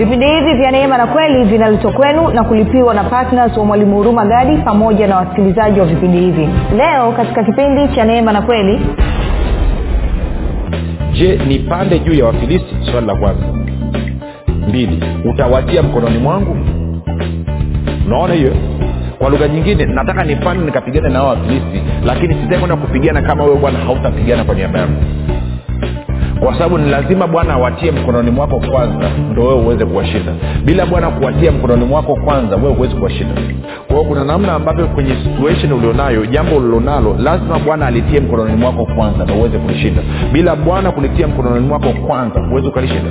vipindi hivi vya neema na kweli vinaletwa kwenu na kulipiwa na ptns wa mwalimu huruma gadi pamoja na wasikilizaji wa vipindi hivi. Leo katika kipindi cha neema na kweli. Je nipande juu ya wafilisti? Swali la kwanza. Mbili utawatia mkononi mwangu? Unaona hiyo? Kwa lugha nyingine nataka nipande nikapigane na hao wafilisti lakini sitakwenda kupigana kama wewe bwana hautapigana kwa niaba yangu kwa sababu ni lazima bwana awatie mkononi mwako kwanza ndo wewe uweze kuwashinda bila bwana kuwatia mkononi mwako kwanza wewe huwezi kuwashinda kwa kuna namna ambavyo kwenye situation ulionayo jambo ulilonalo lazima bwana alitie mkononi mwako kwanza ndo uweze kulishinda bila bwana kulitia mkononi mwako kwanza huwezi ukalishinda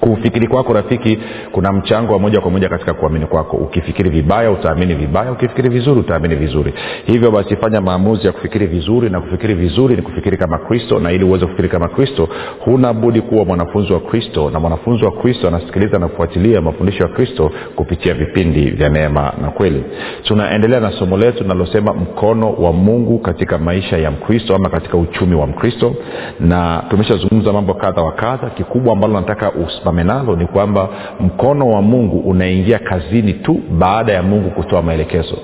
kufikiri kwako rafiki kuna mchango wa moja kwa moja katika kuamini kwako. Ukifikiri vibaya utaamini vibaya. Ukifikiri vizuri utaamini vizuri. Hivyo basi fanya maamuzi ya kufikiri vizuri na kufikiri vizuri ni kufikiri kama kristo na ili uweze kufikiri kama kristo huna budi kuwa mwanafunzi wa kristo na mwanafunzi wa kristo anasikiliza na kufuatilia mafundisho ya kristo kupitia vipindi vya neema na kweli. Tunaendelea na somo letu linalosema mkono wa mungu katika maisha ya mkristo ama katika uchumi wa mkristo na tumeshazungumza mambo kadha wa kadha. Kikubwa ambalo nataka usimame nalo ni kwamba mkono wa mungu unaingia kazini tu baada ya mungu kutoa maelekezo.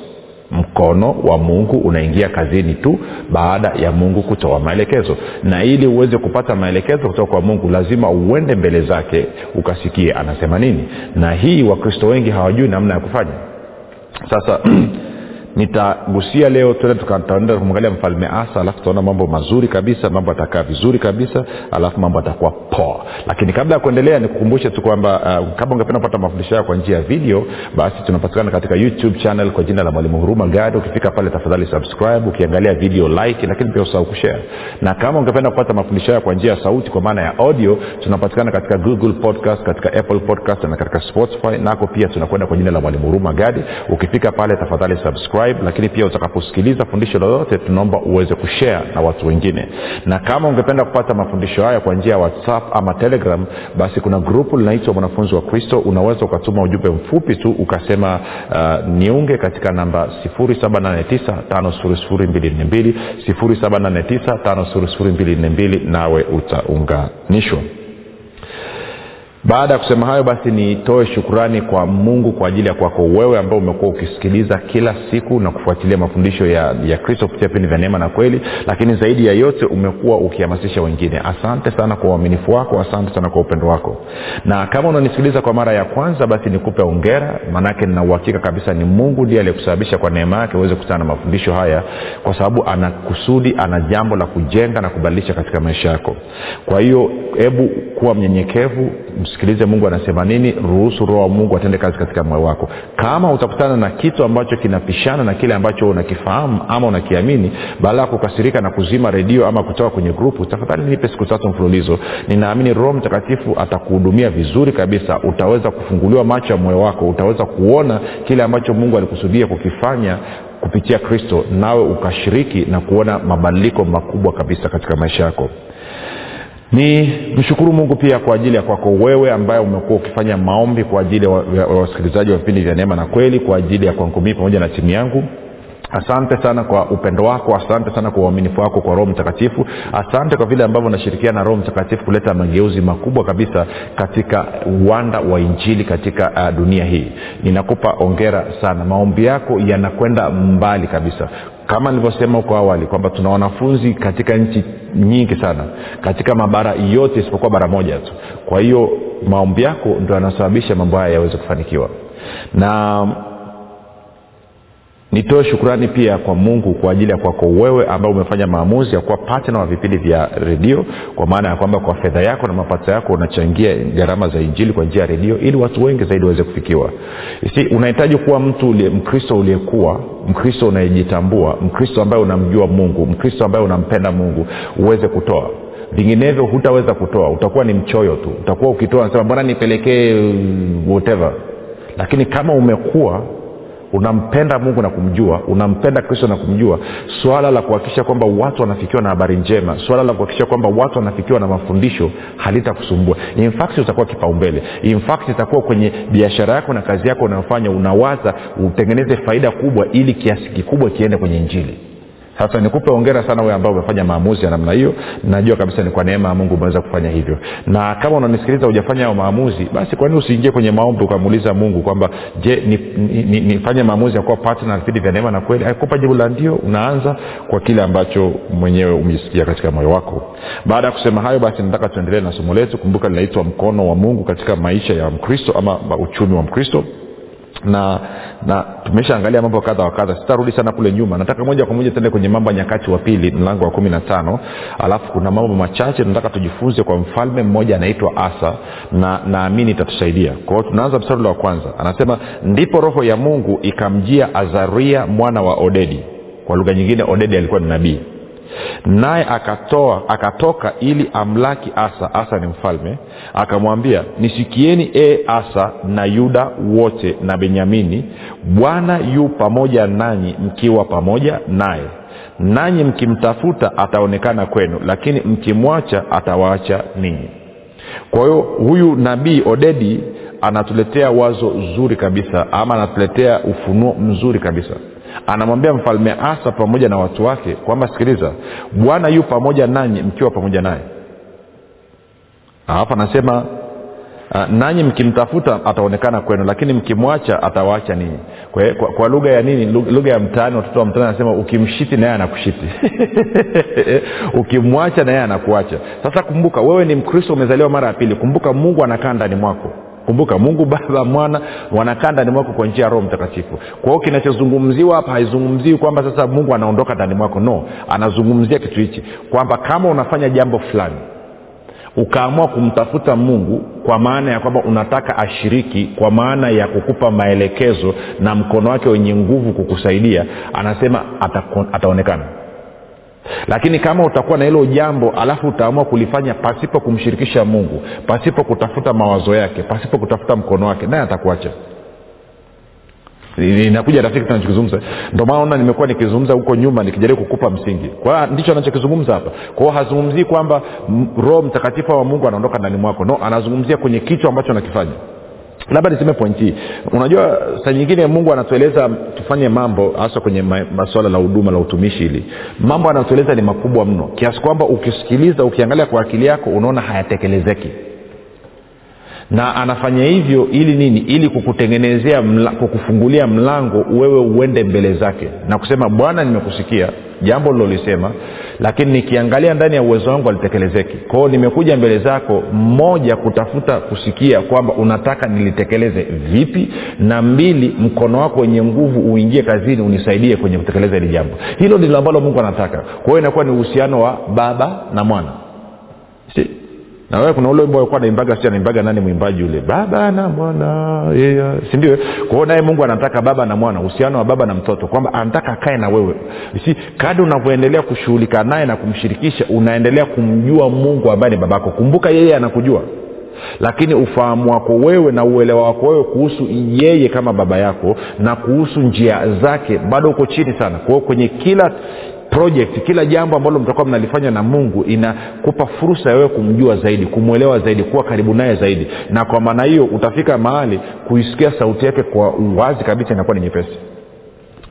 Mkono wa mungu unaingia kazini tu baada ya mungu kutoa maelekezo. Na ili uweze kupata maelekezo kutoka kwa mungu lazima uende mbele zake ukasikie anasema nini. Na hii wakristo wengi hawajui namna ya kufanya. Sasa nitagusia leo tuende tutaenda kumwangalia mfalme asa alafu tutaona mambo mazuri kabisa mambo atakaa vizuri kabisa alafu mambo atakuwa poa. Lakini kabla ya kuendelea nikukumbushe tu kwamba uh, kama ungependa kupata mafundisho hayo kwa njia ya video basi tunapatikana katika youtube channel kwa jina la mwalimu huruma gadi ukifika pale tafadhali subscribe ukiangalia video like lakini pia usahau kushare. Na kama ungependa kupata mafundisho hayo kwa njia ya sauti kwa maana ya audio tunapatikana katika google podcast katika apple podcast na katika spotify. Nako pia tunakwenda kwa jina la mwalimu huruma gadi ukifika pale tafadhali subscribe subscribe lakini pia utakaposikiliza fundisho lolote tunaomba uweze kushare na watu wengine. Na kama ungependa kupata mafundisho haya kwa njia ya whatsapp ama telegram basi kuna grupu linaitwa mwanafunzi wa kristo. Unaweza ukatuma ujumbe mfupi tu ukasema uh, niunge katika namba 7895242 7895242 nawe utaunganishwa baada ya kusema hayo basi nitoe shukurani kwa mungu kwa ajili ya kwako wewe ambao umekuwa ukisikiliza kila siku na kufuatilia mafundisho ya, ya kristo kupitia vipindi vya neema na kweli. Lakini zaidi ya yote umekuwa ukihamasisha wengine. Asante sana kwa uaminifu wako asante sana kwa upendo wako. Na kama unanisikiliza kwa mara ya kwanza basi nikupe ongera maanake ninauhakika kabisa ni mungu ndiye aliyekusababisha kwa neema yake uweze kukutana na mafundisho haya kwa sababu ana kusudi ana jambo la kujenga na kubadilisha katika maisha yako. Kwa hiyo hebu kuwa mnyenyekevu msikilize mungu anasema nini ruhusu roho wa mungu atende kazi katika moyo wako. Kama utakutana na kitu ambacho kinapishana na kile ambacho unakifahamu ama unakiamini baada ya kukasirika na kuzima redio ama kutoka kwenye grupu tafadhali nipe siku tatu mfululizo. Ninaamini roho mtakatifu atakuhudumia vizuri kabisa. Utaweza kufunguliwa macho ya moyo wako utaweza kuona kile ambacho mungu alikusudia kukifanya kupitia kristo nawe ukashiriki na kuona mabadiliko makubwa kabisa katika maisha yako ni mshukuru mungu pia kwa ajili ya kwako wewe ambaye umekuwa ukifanya maombi kwa ajili ya wasikilizaji wa vipindi vya neema na kweli kwa ajili ya kwangu mii pamoja na timu yangu. Asante sana kwa upendo wako asante sana kwa uaminifu wako kwa roho mtakatifu. Asante kwa vile ambavyo unashirikiana na roho mtakatifu kuleta mageuzi makubwa kabisa katika uwanda wa injili katika uh, dunia hii. Ninakupa ongera sana. Maombi yako yanakwenda mbali kabisa kama nilivyosema huko awali kwamba tuna wanafunzi katika nchi nyingi sana katika mabara yote isipokuwa bara moja tu. Kwa hiyo maombi yako ndo yanasababisha mambo haya yaweze kufanikiwa. Na nitoe shukrani pia kwa mungu kwa ajili ya kwako wewe ambao umefanya maamuzi ya kuwa patna wa vipindi vya redio kwa maana ya kwamba kwa fedha yako na mapato yako unachangia gharama za injili kwa njia ya redio ili watu wengi zaidi waweze kufikiwa. Unahitaji kuwa mtu ulie, mkristo uliyekuwa mkristo unayejitambua mkristo ambaye unamjua mungu mkristo ambaye unampenda mungu uweze kutoa. Vinginevyo hutaweza kutoa. Utakuwa ni mchoyo tu. Utakuwa ukitoa nasema mbona nipelekee whatever. Lakini kama umekuwa unampenda mungu na kumjua unampenda kristo na kumjua swala la kuhakikisha kwamba watu wanafikiwa na habari njema swala la kuhakikisha kwamba watu wanafikiwa na mafundisho halitakusumbua. Infact utakuwa kipaumbele. Infact itakuwa kwenye biashara yako na kazi yako unayofanya unawaza utengeneze faida kubwa ili kiasi kikubwa kiende kwenye injili sasa nikupe ongera sana wewe ambao umefanya maamuzi ya namna hiyo. Najua kabisa ni kwa neema ya mungu umeweza kufanya hivyo. Na kama unanisikiliza hujafanya hayo maamuzi basi kwa nini usiingie kwenye maombi ukamuuliza mungu kwamba je nifanye ni, ni, ni maamuzi ya kuwa na vipindi vya neema na kweli? Akupa jibu la ndio unaanza kwa kile ambacho mwenyewe umejisikia katika moyo wako. Baada ya kusema hayo basi nataka tuendelee na somo letu. Kumbuka linaitwa mkono wa mungu katika maisha ya mkristo ama uchumi wa mkristo na na tumeshaangalia mambo kadha wa kadha. Sitarudi sana kule nyuma. Nataka moja kwa moja tuende kwenye mambo ya nyakati wa pili mlango wa kumi na tano. Alafu kuna mambo machache tunataka tujifunze kwa mfalme mmoja anaitwa asa na naamini itatusaidia. Kwao tunaanza mstari wa kwanza. Anasema ndipo roho ya mungu ikamjia azaria mwana wa odedi. Kwa lugha nyingine odedi alikuwa ni nabii naye akatoa akatoka ili amlaki asa. Asa ni mfalme. Akamwambia nisikieni e asa na yuda wote na benyamini. Bwana yu pamoja nanyi mkiwa pamoja naye. Nanyi mkimtafuta ataonekana kwenu lakini mkimwacha atawaacha ninyi. Kwa hiyo huyu nabii odedi anatuletea wazo zuri kabisa ama anatuletea ufunuo mzuri kabisa anamwambia mfalme asa pamoja na watu wake kwamba sikiliza bwana yu pamoja nanyi mkiwa pamoja naye. Alafu anasema uh, nanyi mkimtafuta ataonekana kwenu lakini mkimwacha atawaacha ninyi. Kwa, kwa, kwa lugha ya nini? Lugha ya mtaani watoto wa mtaani anasema ukimshiti naye anakushiti. Ukimwacha naye anakuacha. Sasa kumbuka wewe ni mkristo umezaliwa mara ya pili. Kumbuka mungu anakaa ndani mwako kumbuka mungu baba mwana wanakaa ndani mwako kwa njia ya roho mtakatifu. Kwa hiyo kinachozungumziwa hapa haizungumzii kwamba sasa mungu anaondoka ndani mwako. No anazungumzia kitu hichi kwamba kama unafanya jambo fulani ukaamua kumtafuta mungu kwa maana ya kwamba unataka ashiriki kwa maana ya kukupa maelekezo na mkono wake wenye nguvu kukusaidia anasema atako, ataonekana lakini kama utakuwa na hilo jambo alafu utaamua kulifanya pasipo kumshirikisha mungu pasipo kutafuta mawazo yake pasipo kutafuta mkono wake naye atakuacha. Inakuja rafiki tunachokizungumza ndio maana naona nimekuwa nikizungumza huko nyuma nikijaribu kukupa msingi. Kwa ndicho anachokizungumza hapa. Kwao hazungumzii kwamba roho mtakatifu wa mungu anaondoka ndani mwako. No anazungumzia kwenye kichwa ambacho anakifanya labda niseme point hii. Unajua saa nyingine mungu anatueleza tufanye mambo hasa kwenye masuala la huduma la utumishi hili. Mambo anayotueleza ni makubwa mno. Kiasi kwamba ukisikiliza ukiangalia kwa akili yako unaona hayatekelezeki. Na anafanya hivyo ili nini? Ili kukutengenezea mla, kukufungulia mlango wewe uende mbele zake. Na kusema bwana nimekusikia jambo lilolisema lakini nikiangalia ndani ya uwezo wangu alitekelezeki kwao nimekuja mbele zako mmoja kutafuta kusikia kwamba unataka nilitekeleze vipi na mbili mkono wako wenye nguvu uingie kazini unisaidie kwenye kutekeleza hili jambo. Hilo ndilo ambalo mungu anataka. Kwa hiyo inakuwa ni uhusiano wa baba na mwana. Si na wewe kuna ule wimbo naimbaga si anaimbaga nani mwimbaji yule? Baba na mwana. Yeah. sindio kwao naye mungu anataka baba na mwana uhusiano wa baba na mtoto kwamba anataka akae na wewe. Si kadi unavyoendelea kushughulika naye na kumshirikisha unaendelea kumjua mungu ambaye ni babako. Kumbuka yeye anakujua. Lakini ufahamu wako wewe na uelewa wako wewe kuhusu yeye kama baba yako na kuhusu njia zake bado uko chini sana. Kwao kwenye kila project kila jambo ambalo mtakuwa mnalifanya na mungu inakupa fursa ya wewe kumjua zaidi kumwelewa zaidi kuwa karibu naye zaidi. Na kwa maana hiyo utafika mahali kuisikia sauti yake kwa uwazi kabisa inakuwa ni nyepesi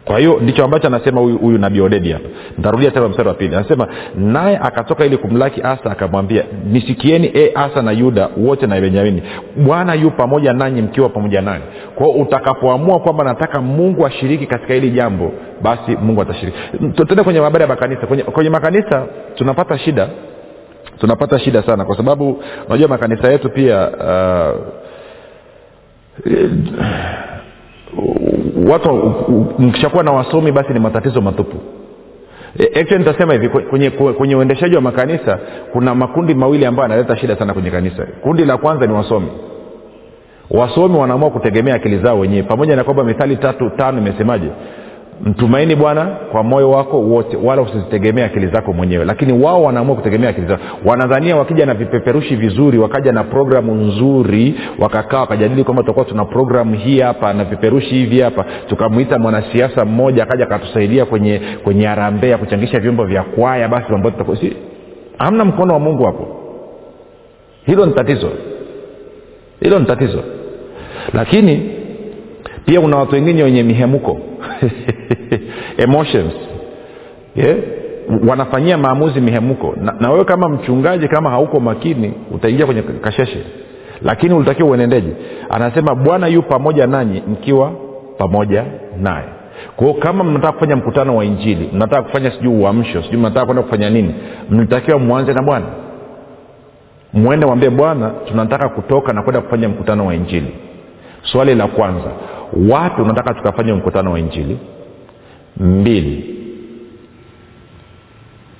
kwa hiyo ndicho ambacho anasema huyu, huyu nabii odedi hapa. Ntarudia tena mstari wa pili. Anasema naye akatoka ili kumlaki asa akamwambia nisikieni e asa na yuda wote na benjamini bwana yu pamoja nanyi mkiwa pamoja nani kwao utakapoamua kwamba nataka mungu ashiriki katika hili jambo basi mungu atashiriki. Tende kwenye habari ya makanisa. Kwenye, kwenye makanisa tunapata shida. Tunapata shida sana kwa sababu unajua makanisa yetu pia uh, watu mkishakuwa na wasomi basi ni matatizo matupu. E, actually nitasema hivi kwenye, kwenye uendeshaji wa makanisa kuna makundi mawili ambayo yanaleta shida sana kwenye kanisa. Kundi la kwanza ni wasomi. Wasomi wanaamua kutegemea akili zao wenyewe pamoja na kwamba mithali tatu tano imesemaje mtumaini bwana kwa moyo wako wote wala usizitegemea akili zako mwenyewe. Lakini wao wanaamua kutegemea akili zao. Wanadhania wakija na vipeperushi vizuri wakaja na programu nzuri wakakaa wakajadili kwamba tutakuwa tuna programu hii hapa na vipeperushi hivi hapa. Tukamwita mwanasiasa mmoja akaja akatusaidia kwenye kwenye harambee ya kuchangisha vyombo vya kwaya basi mambo hamna mkono wa mungu hapo. Hilo ni tatizo. Hilo ni tatizo. Lakini pia kuna watu wengine wenye mihemuko emotions. Yeah? wanafanyia maamuzi mihemuko. Na, na wewe kama mchungaji kama hauko makini utaingia kwenye kasheshe. Lakini ulitakiwa uenendeje? Anasema bwana yu pamoja nanyi mkiwa pamoja naye. Kwao kama mnataka kufanya mkutano wa injili mnataka kufanya sijui uamsho sijui mnataka kwenda kufanya nini mnatakiwa mwanze na bwana. Mwende mwambie bwana tunataka kutoka na kwenda kufanya mkutano wa injili. Swali la kwanza wapi unataka tukafanya mkutano wa injili? Mbili.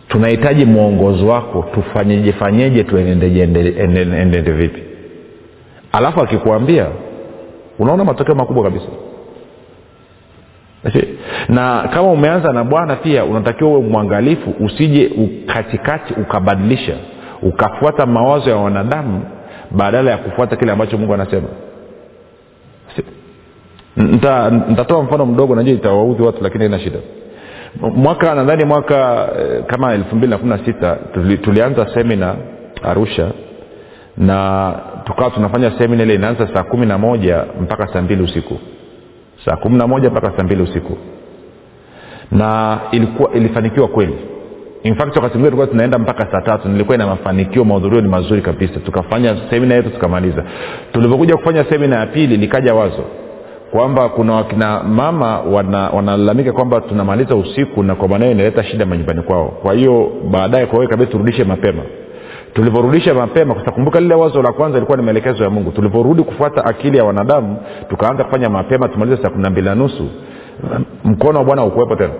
Tunahitaji mwongozo wako. Tufanyeje fanyeje tuenendeje vipi? Alafu akikuambia unaona matokeo makubwa kabisa. Na kama umeanza na bwana pia unatakiwa uwe mwangalifu usije katikati ukabadilisha ukafuata mawazo ya wanadamu badala ya kufuata kile ambacho mungu anasema nitatoa mfano mdogo najua itawaudhi watu lakini haina shida. Mwaka nadhani mwaka eh, kama elfu mbili na kumi na sita tuli, tulianza semina arusha na tukawa tunafanya semina ile inaanza saa kumi na moja mpaka saa mbili usiku. Saa kumi na moja mpaka saa mbili usiku. Na ilikuwa ilifanikiwa kweli. In wakati mwingine tulikuwa tunaenda mpaka saa tatu nilikuwa ina mafanikio mahudhurio ni mazuri kabisa. Tukafanya semina yetu tukamaliza. Tulivyokuja kufanya semina ya pili likaja wazo kwamba kuna wakina mama wanalalamika wana kwamba tunamaliza usiku na kwa maanayo inaleta shida manyumbani kwao. Kwa hiyo baadaye kwa kabidi turudishe mapema. Tulivyorudisha mapema kumbuka lile wazo la kwanza ilikuwa ni maelekezo ya mungu. Tulivyorudi kufuata akili ya wanadamu tukaanza kufanya mapema tumalize saa kumi na mbili na nusu. Mkono wa bwana ukuwepo tena.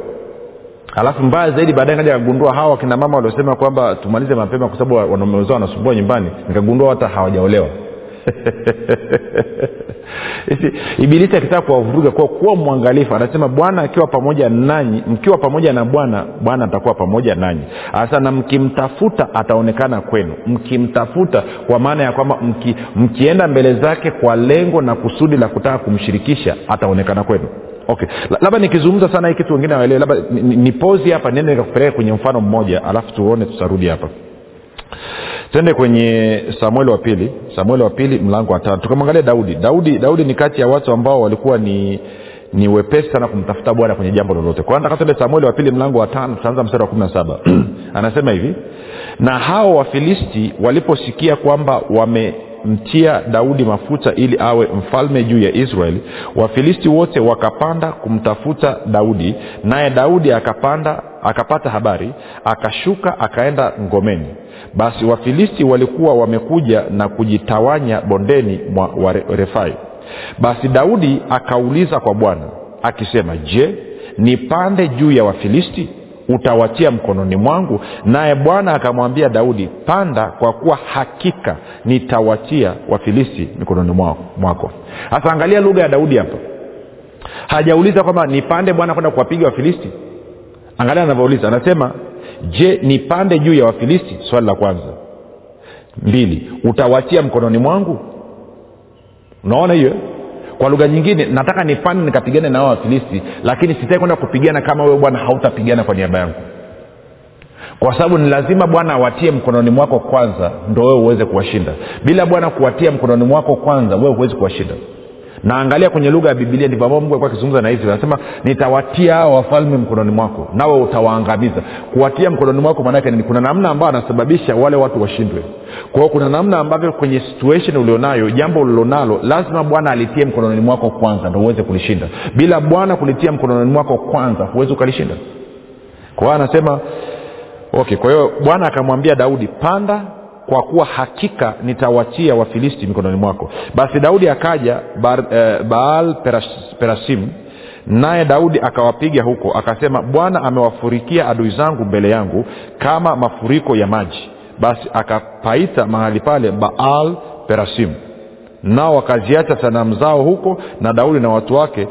Alafu mbaya zaidi baadaye kaja kagundua hawa wakina waliosema kwamba tumalize mapema kwa sababu wanaume wanasumbua nyumbani. Nikagundua hata hawajaolewa ibilisi akitaka kuwavuruga kwa kuwa mwangalifu anasema bwana akiwa pamoja nanyi mkiwa pamoja na bwana bwana atakuwa pamoja nanyi. Hasa na mkimtafuta ataonekana kwenu. Mkimtafuta kwa maana ya kwamba mki, mkienda mbele zake kwa lengo na kusudi la kutaka kumshirikisha ataonekana kwenu. Okay. Labda nikizungumza sana hii kitu wengine waelewe labda nipozi ni hapa niende nikakupeleka kwenye mfano mmoja alafu tuone tutarudi hapa twende kwenye samueli wa pili. Samueli wa pili mlango wa tatu. Tukamwangalia daudi. Daudi daudi ni kati ya watu ambao walikuwa ni ni wepesi sana kumtafuta bwana kwenye jambo lolote. Kwa samueli wa pili mlango wa tano. Tutaanza mstari wa kumi na saba. Anasema hivi na hao wafilisti waliposikia kwamba wamemtia daudi mafuta ili awe mfalme juu ya israeli wafilisti wote wakapanda kumtafuta daudi naye daudi akapanda akapata habari akashuka akaenda ngomeni. Basi wafilisti walikuwa wamekuja na kujitawanya bondeni mwa warefai basi daudi akauliza kwa bwana akisema je nipande juu ya wafilisti? Utawatia mkononi mwangu? Naye bwana akamwambia daudi panda kwa kuwa hakika nitawatia wafilisti mikononi mwako. Hasa angalia lugha ya daudi hapa. Hajauliza kwamba nipande bwana kwenda kuwapiga wafilisti angalia anavyouliza anasema je nipande juu ya wafilisti? Swali la kwanza. Mbili utawatia mkononi mwangu? Unaona hiyo? Kwa lugha nyingine nataka nipande nikapigane na wafilisti lakini sitaki kwenda kupigana kama wewe bwana hautapigana kwa niaba yangu. Kwa sababu ni lazima bwana awatie mkononi mwako kwanza ndo wewe uweze kuwashinda. Bila bwana kuwatia mkononi mwako kwanza wewe huwezi kuwashinda na angalia kwenye lugha ya bibilia ndivyo ambao mungu alikuwa akizungumza na israel anasema nitawatia hao wafalme mkononi mwako nawe utawaangamiza. Kuwatia mkononi mwako maanake nini kuna namna ambayo anasababisha wale watu washindwe. Kwao kuna namna ambavyo kwenye situation ulionayo jambo ulilonalo lazima bwana alitie mkononi mwako kwanza ndo uweze kulishinda. Bila bwana kulitia mkononi mwako kwanza huwezi ukalishinda. Kwa hiyo anasema okay kwa hiyo bwana akamwambia daudi panda kwa kuwa hakika nitawatia wafilisti mikononi mwako. Basi daudi akaja eh, baal peras, perasim naye daudi akawapiga huko akasema bwana amewafurikia adui zangu mbele yangu kama mafuriko ya maji. Basi akapaita mahali pale baal perasim nao wakaziacha sanamu zao huko na daudi na watu wake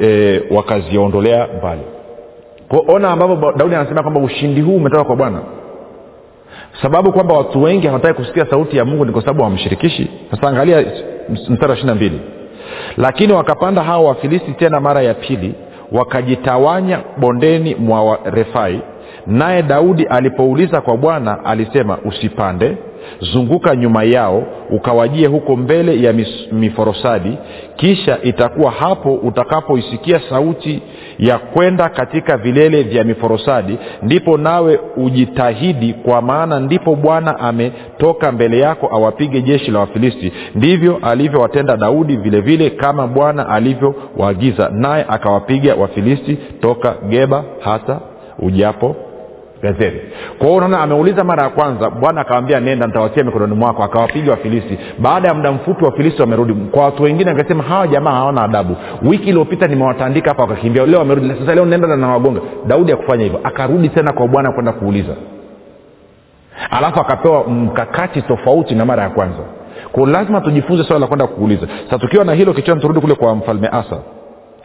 e, wakaziondolea mbali. Kwa ona ambavyo daudi anasema kwamba ushindi huu umetoka kwa bwana sababu kwamba watu wengi hawataki kusikia sauti ya mungu ni kwa sababu hawamshirikishi. Sasa angalia mstari wa ishiri na mbili. Lakini wakapanda hao wafilisti tena mara ya pili wakajitawanya bondeni mwa refai. Naye daudi alipouliza kwa bwana alisema usipande zunguka nyuma yao ukawajie huko mbele ya miforosadi kisha itakuwa hapo utakapoisikia sauti ya kwenda katika vilele vya miforosadi ndipo nawe ujitahidi kwa maana ndipo bwana ametoka mbele yako awapige jeshi la wafilisti. Ndivyo alivyowatenda daudi vile vile kama bwana alivyowaagiza naye akawapiga wafilisti toka geba hata ujapo gazeri kwa hiyo unaona ameuliza mara ya kwanza bwana akawambia nenda ntawatia mikononi mwako. Akawapiga wafilisti. Baada ya muda mfupi wafilisti wamerudi. Kwa watu wengine akasema hawa jamaa hawana adabu. Wiki iliyopita nimewatandika hapa wakakimbia. Leo wamerudi. Sasa leo nenda na nawagonga daudi akufanya hivyo. Akarudi tena kwa bwana kwenda kuuliza. Alafu akapewa mkakati tofauti na mara ya kwanza. Ko lazima tujifunze swala la kwenda kuuliza. Sasa tukiwa na hilo kichwani turudi kule kwa mfalme asa.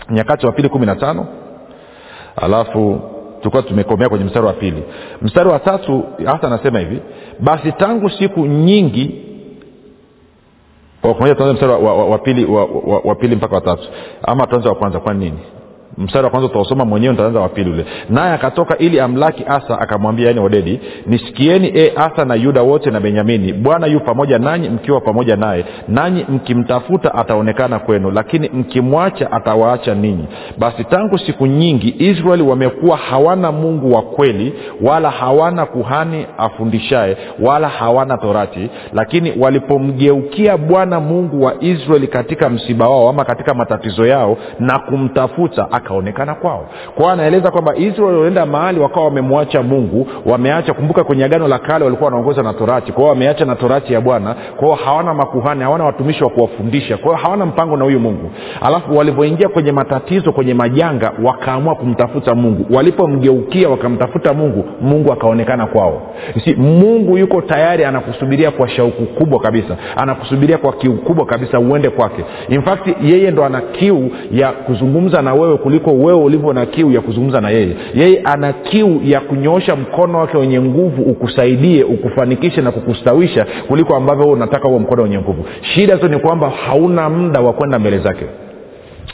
Nyakati wa pili kumi na tano. Alafu tulikuwa tumekomea kwenye mstari wa pili. Mstari wa tatu hasa anasema hivi basi tangu siku nyingi tuanze mstari wa, wa, wa, pili, wa, wa, wa pili mpaka watatu ama tuanze wa kwanza kwani nini mstari wa kwanza utaosoma mwenyewe ntaanza wa pili ule. Naye akatoka ili amlaki asa akamwambia yani odedi nisikieni e asa na yuda wote na benyamini. Bwana yu pamoja nanyi mkiwa pamoja naye. Nanyi mkimtafuta ataonekana kwenu lakini mkimwacha atawaacha ninyi. Basi tangu siku nyingi israeli wamekuwa hawana mungu wa kweli wala hawana kuhani afundishaye wala hawana torati. Lakini walipomgeukia bwana mungu wa israeli katika msiba wao ama katika matatizo yao na kumtafuta akaonekana kwao. Kwao anaeleza kwamba israeli walienda mahali wakawa wamemwacha mungu wameacha kumbuka kwenye agano la kale walikuwa wanaongoza na torati kwao wameacha na torati ya bwana kwao hawana makuhani hawana watumishi wa kuwafundisha kwao hawana mpango na huyu mungu. Alafu walivyoingia kwenye matatizo kwenye majanga wakaamua kumtafuta mungu. Walipomgeukia wakamtafuta mungu mungu akaonekana kwao. Si mungu yuko tayari anakusubiria kwa shauku kubwa kabisa anakusubiria kwa kiu kubwa kabisa uende kwake. In yeye ndo ana kiu ya kuzungumza na wewe kuliko wewe ulivyo na kiu ya kuzungumza na yeye. Yeye ana kiu ya kunyoosha mkono wake wenye nguvu ukusaidie ukufanikishe na kukustawisha kuliko ambavyo wewe unataka huo mkono wenye nguvu. Shida tu ni kwamba hauna muda wa kwenda mbele zake.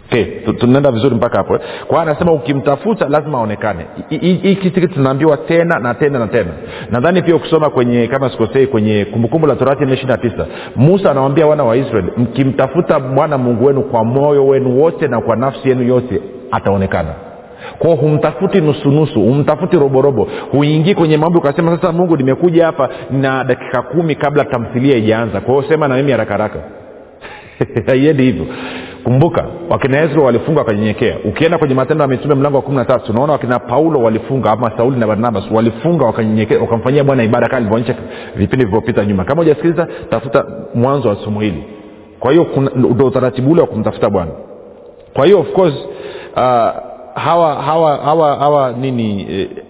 Okay, tunaenda vizuri mpaka hapo eh? kwa anasema ukimtafuta lazima aonekane. Hii tunaambiwa tena na tena na tena. Nadhani pia ukisoma kwenye kama sikosei kwenye kumbukumbu la torati nne ishiri na tisa musa anawambia wana wa israeli mkimtafuta bwana mungu wenu kwa moyo wenu wote na kwa nafsi yenu yote ataonekana. Kwao humtafuti nusunusu humtafuti roborobo huingii kwenye mambo ukasema sasa mungu nimekuja hapa na dakika kumi kabla tamthilia ijaanza kwao sema na mimi haraka haraka. Haiendi hivyo. Kumbuka wakina ezra walifunga wakanyenyekea ukienda kwenye matendo ya mitume mlango wa kumi na tatu unaona wakina paulo walifunga ama sauli na barnabas walifunga wakanyenyekea wakamfanyia bwana ibada kaa ilivyoonyesha vipindi vilivyopita nyuma. Kama hujasikiliza tafuta mwanzo wa somo hili. Kwa hiyo ndo utaratibu ule wa kumtafuta bwana. Kwa hiyo of course hawa hawa hawa hawa nini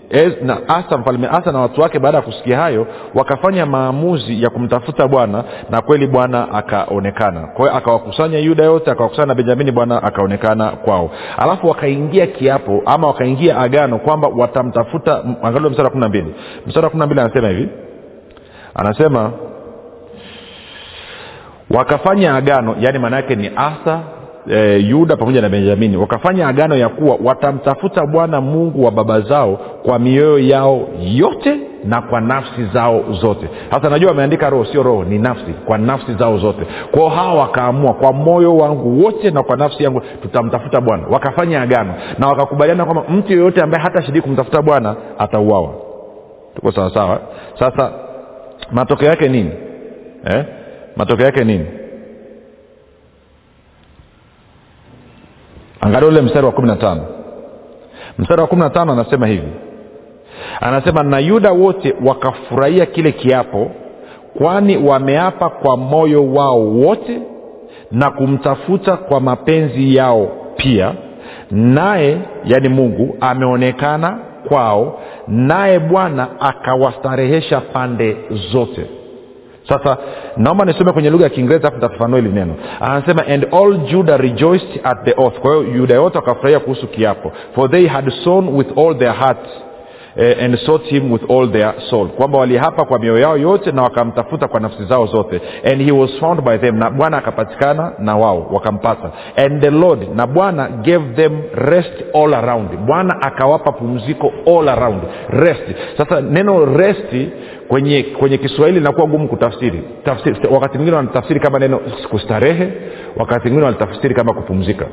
eh, na asa mfalme asa na watu wake baada ya kusikia hayo wakafanya maamuzi ya kumtafuta bwana na kweli bwana akaonekana. Kwa hiyo akawakusanya yuda yote akawakusanya na benjamini bwana akaonekana kwao. Alafu wakaingia kiapo ama wakaingia agano kwamba watamtafuta angalia mstari wa kumi na mbili. Mstari wa kumi na mbili anasema hivi. Anasema wakafanya agano yaani maana yake ni asa e, yuda pamoja na benjamini wakafanya agano ya kuwa watamtafuta bwana mungu wa baba zao kwa mioyo yao yote na kwa nafsi zao zote. Hasa najua wameandika roho sio roho ni nafsi kwa nafsi zao zote. Kwao hawa wakaamua kwa moyo wangu wote na kwa nafsi yangu tutamtafuta bwana. Wakafanya agano na wakakubaliana kwamba mtu yeyote ambaye hata shiriki kumtafuta bwana atauawa. Tuko sawasawa sasa matokeo yake nini? Eh? matokeo yake nini angalia ule mstari wa kumi na tano. Mstari wa kumi na tano anasema hivi. Anasema na yuda wote wakafurahia kile kiapo kwani wameapa kwa moyo wao wote na kumtafuta kwa mapenzi yao pia. Naye yani mungu ameonekana kwao naye bwana akawastarehesha pande zote sasa naomba nisome kwenye lugha ya kiingereza afu nitafafanua hili neno. Anasema and all juda rejoiced at the oath. Kwa hiyo yuda yote wakafurahia kuhusu kiapo. For they had sown with all their hearts eh, and sought him with all their soul. Kwamba walihapa kwa mioyo yao yote na wakamtafuta kwa nafsi zao zote. And he was found by them na bwana akapatikana na wao wakampata. And the lord na bwana gave them rest all around. Bwana akawapa pumziko all around. Rest. Sasa neno resti kwenye kwenye kiswahili linakuwa ngumu kutafsiri. Tafsiri, wakati mwingine wanatafsiri kama neno kustarehe wakati mwingine walitafsiri kama kupumzika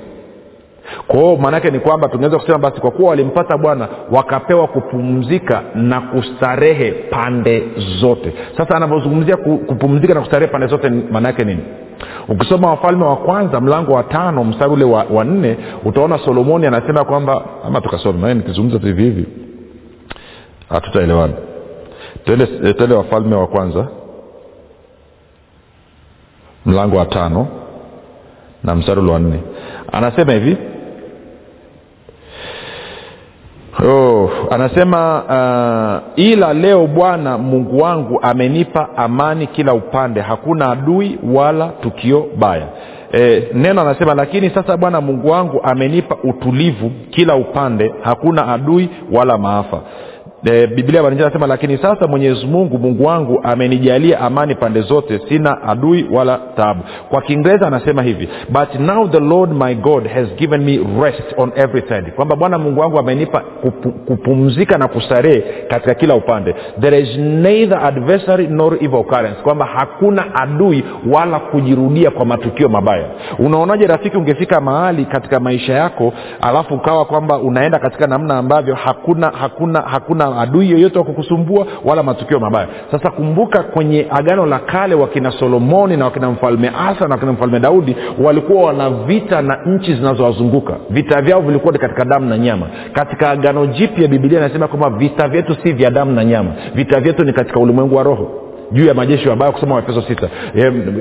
kwao maanaake ni kwamba tungeweza kusema basi kwa kuwa walimpata bwana wakapewa kupumzika na kustarehe pande zote. Sasa anavyozungumzia kupumzika na kustarehe pande zote maanaake nini? Ukisoma wafalme wa kwanza mlango wa tano mstari ule wa, wa nne utaona solomoni anasema kwamba ama tukasome maana nikizungumza tu hivi hivi hatutaelewana. Twende wafalme wa kwanza mlango wa tano na mstari ule wa nne. Anasema hivi oh, anasema uh, ila leo bwana mungu wangu amenipa amani kila upande. Hakuna adui wala tukio baya. E, neno anasema lakini sasa bwana mungu wangu amenipa utulivu kila upande. Hakuna adui wala maafa e, biblia baninjia anasema lakini sasa mwenyezi mungu mungu wangu amenijalia amani pande zote sina adui wala taabu kwa kiingereza anasema hivi but now the lord my god has given me rest on every side. Kwamba bwana mungu wangu amenipa kupu, kupumzika na kustarehe katika kila upande. There is neither adversary nor evil occurrence. Kwamba hakuna adui wala kujirudia kwa matukio mabaya. Unaonaje rafiki ungefika mahali katika maisha yako alafu ukawa kwamba unaenda katika namna ambavyo hakuna hakuna hakuna adui yoyote wa kukusumbua wala matukio mabaya. Sasa kumbuka kwenye agano la kale wakina solomoni na wakina mfalme asa na wakina mfalme daudi walikuwa wana vita na nchi zinazowazunguka. Vita vyao vilikuwa ni katika damu na nyama. Katika agano jipya bibilia inasema kwamba vita vyetu si vya damu na nyama. Vita vyetu ni katika ulimwengu wa roho juu ya majeshi wabaya kusoma waefeso sita.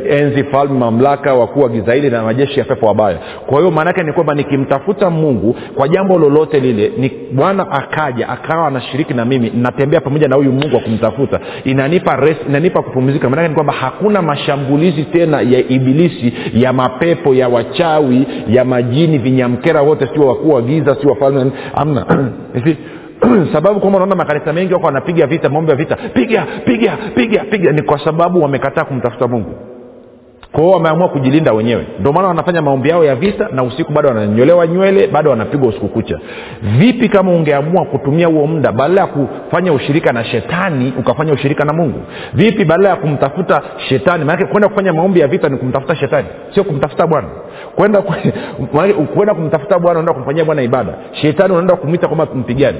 Enzi falme mamlaka wakuu wa gizaili na majeshi ya pepo wabaya. Kwa hiyo maanaake ni kwamba nikimtafuta mungu kwa jambo lolote lile ni bwana akaja akawa anashiriki na mimi natembea pamoja na huyu mungu wa kumtafuta inanipa rest, inanipa kupumzika. Maanake ni kwamba hakuna mashambulizi tena ya ibilisi ya mapepo ya wachawi ya majini vinyamkera wote sio wakuu wa giza sio wafalme amna sababu kwamba unaona makanisa mengi wako wanapiga vita maombi ya vita. Piga piga piga piga. Ni kwa sababu wamekataa kumtafuta mungu. Kwao wameamua kujilinda wenyewe. Ndio maana wanafanya maombi yao ya vita na usiku bado wananyolewa nywele bado wanapigwa usiku kucha. Vipi kama ungeamua kutumia huo muda badala ya kufanya ushirika na shetani ukafanya ushirika na mungu? Vipi badala ya kumtafuta shetani? Maanake kwenda kufanya maombi ya vita ni kumtafuta shetani sio kumtafuta bwana. Kwenda kwenda kumtafuta bwana unaenda kumfanyia bwana ibada. Shetani unaenda kumwita kwamba mpigani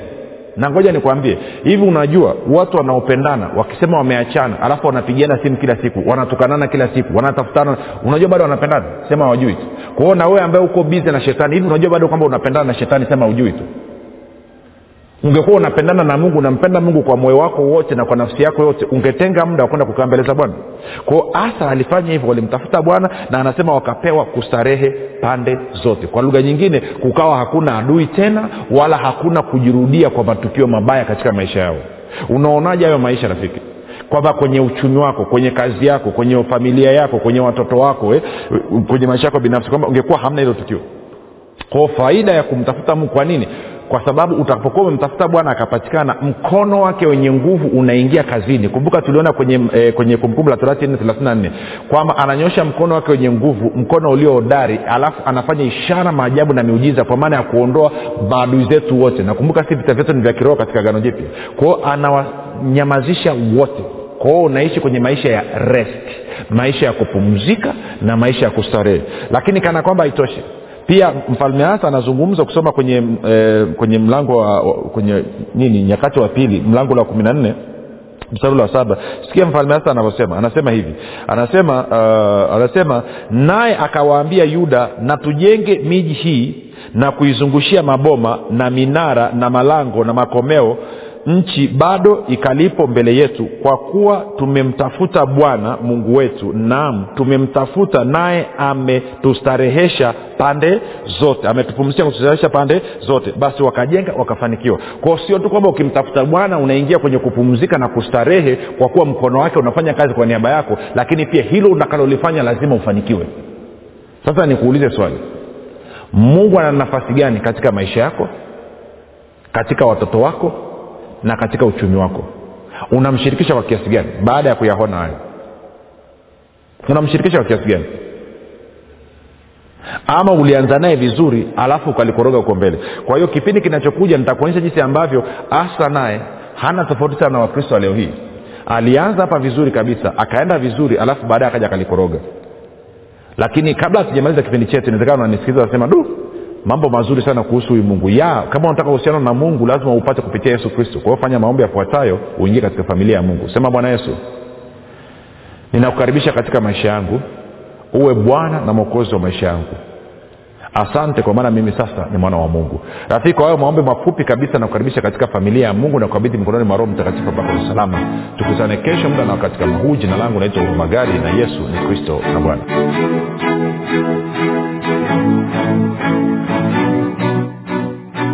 na ngoja nikwambie hivi unajua watu wanaopendana wakisema wameachana alafu wanapigana simu kila siku wanatukanana kila siku wanatafutana unajua bado wanapendana? Sema wajui tu. Kwao na wewe ambaye uko bizi na shetani hivi unajua bado kwamba unapendana na shetani sema ujui tu ungekuwa unapendana na mungu unampenda mungu kwa moyo wako wote na kwa nafsi yako yote ungetenga muda wa kwenda kukaa mbele za bwana kwao asa alifanya hivyo walimtafuta bwana na anasema wakapewa kustarehe pande zote. Kwa lugha nyingine kukawa hakuna adui tena wala hakuna kujirudia kwa matukio mabaya katika maisha yao. Unaonaje hayo maisha rafiki? Kwamba kwenye uchumi wako kwenye kazi yako kwenye familia yako kwenye watoto wako eh, kwenye maisha yako binafsi kwamba ungekuwa hamna hilo tukio. Kwao faida ya kumtafuta mungu kwa nini kwa sababu utakapokuwa umemtafuta bwana akapatikana mkono wake wenye nguvu unaingia kazini. Kumbuka tuliona kwenye e, kwenye kumbukumbu la torati nne thelathini na nne kwamba ananyosha mkono wake wenye nguvu mkono ulio hodari alafu anafanya ishara maajabu na miujiza kwa maana ya kuondoa maadui zetu wote. Nakumbuka si vita vyetu ni vya kiroho katika gano jipya. Kwao anawanyamazisha wote. Kwao unaishi kwenye maisha ya rest maisha ya kupumzika na maisha ya kustarehe. Lakini kana kwamba haitoshi pia mfalme hasa anazungumza kusoma kwenye e, kwenye mlango wa, wa kwenye nini nyakati wa pili mlango la kumi na nne mstari wa saba. Sikia mfalme hasa anavyosema anasema hivi. Anasema uh, anasema naye akawaambia yuda na tujenge miji hii na kuizungushia maboma na minara na malango na makomeo nchi bado ikalipo mbele yetu kwa kuwa tumemtafuta bwana mungu wetu naam tumemtafuta naye ametustarehesha pande zote ametupumzisha kutustarehesha pande zote. Basi wakajenga wakafanikiwa. Kwao sio tu kwamba ukimtafuta bwana unaingia kwenye kupumzika na kustarehe kwa kuwa mkono wake unafanya kazi kwa niaba yako lakini pia hilo unakalolifanya lazima ufanikiwe. Sasa nikuulize swali. Mungu ana nafasi gani katika maisha yako katika watoto wako na katika uchumi wako. Unamshirikisha kwa kiasi gani? Baada ya kuyaona hayo. Unamshirikisha kwa kiasi gani? Ama ulianza naye vizuri alafu ukalikoroga huko mbele. Kwa hiyo kipindi kinachokuja nitakuonyesha jinsi ambavyo asa naye hana tofauti sana na wakristo wa leo hii. Alianza hapa vizuri kabisa akaenda vizuri alafu baadaye akaja akalikoroga. Lakini kabla hatujamaliza kipindi chetu inawezekana unanisikiliza unasema du mambo mazuri sana kuhusu huyu mungu. Ya kama unataka uhusiano na mungu lazima upate kupitia yesu kristo. Kwa hiyo fanya maombi yafuatayo uingie katika familia ya mungu. Sema bwana yesu ninakukaribisha katika maisha yangu. Uwe bwana na mwokozi wa maisha yangu. Asante kwa maana mimi sasa ni mwana wa mungu. Rafiki kwa hayo maombi mafupi kabisa nakukaribisha katika familia ya mungu na kukabidhi mkononi mwa roho mtakatifu mpaka usalama tukutane kesho muda na wakati kama huu jina langu naitwa magari na yesu ni kristo na bwana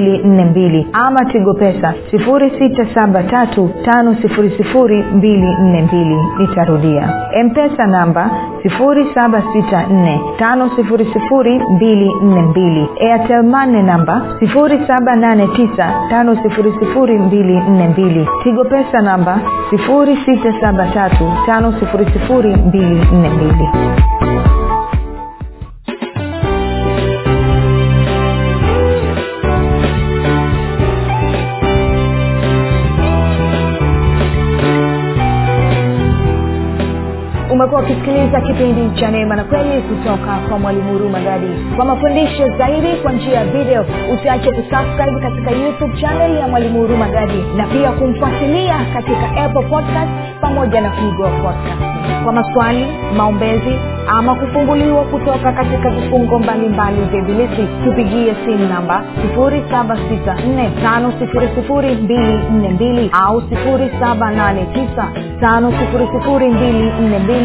7895242 ama tigo pesa 6735242 nitarudia. Mpesa namba 7645242 airtelmane namba 7895242 tigo pesa namba 6735242 umekuwa ukisikiliza kipindi cha neema na kweli kutoka kwa mwalimu hurumagadi kwa mafundisho zaidi kwa njia ya video usiache kusubscribe katika youtube chanel ya mwalimu hurumagadi na pia kumfuatilia katika apple podcast pamoja na google kwa maswali maombezi ama kufunguliwa kutoka katika vifungo mbalimbali vya bilisi tupigie simu namba 7645242 au